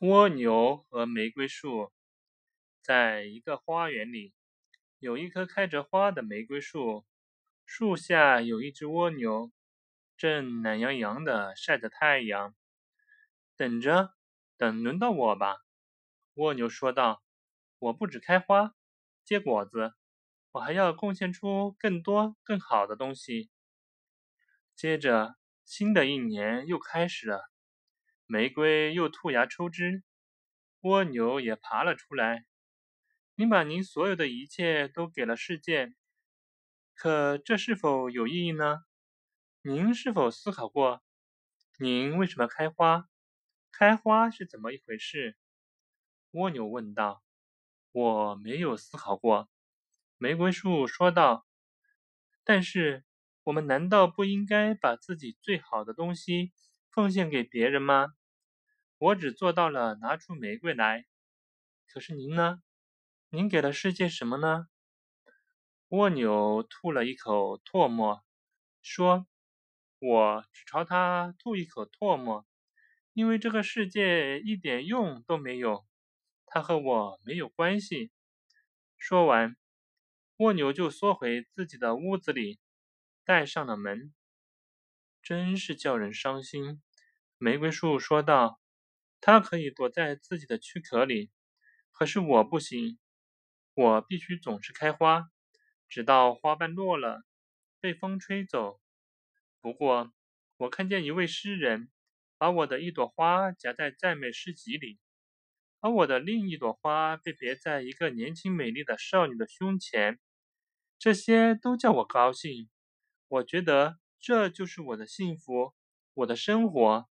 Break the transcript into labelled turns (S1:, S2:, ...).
S1: 蜗牛和玫瑰树，在一个花园里，有一棵开着花的玫瑰树，树下有一只蜗牛，正懒洋洋地晒着太阳。等着，等轮到我吧，蜗牛说道。我不止开花、结果子，我还要贡献出更多、更好的东西。接着，新的一年又开始了。玫瑰又吐芽抽枝，蜗牛也爬了出来。您把您所有的一切都给了世界，可这是否有意义呢？您是否思考过，您为什么开花？开花是怎么一回事？蜗牛问道。我没有思考过，玫瑰树说道。但是，我们难道不应该把自己最好的东西奉献给别人吗？我只做到了拿出玫瑰来，可是您呢？您给了世界什么呢？蜗牛吐了一口唾沫，说：“我只朝它吐一口唾沫，因为这个世界一点用都没有，它和我没有关系。”说完，蜗牛就缩回自己的屋子里，带上了门。真是叫人伤心，玫瑰树说道。它可以躲在自己的躯壳里，可是我不行。我必须总是开花，直到花瓣落了，被风吹走。不过，我看见一位诗人把我的一朵花夹在赞美诗集里，而我的另一朵花被别在一个年轻美丽的少女的胸前。这些都叫我高兴。我觉得这就是我的幸福，我的生活。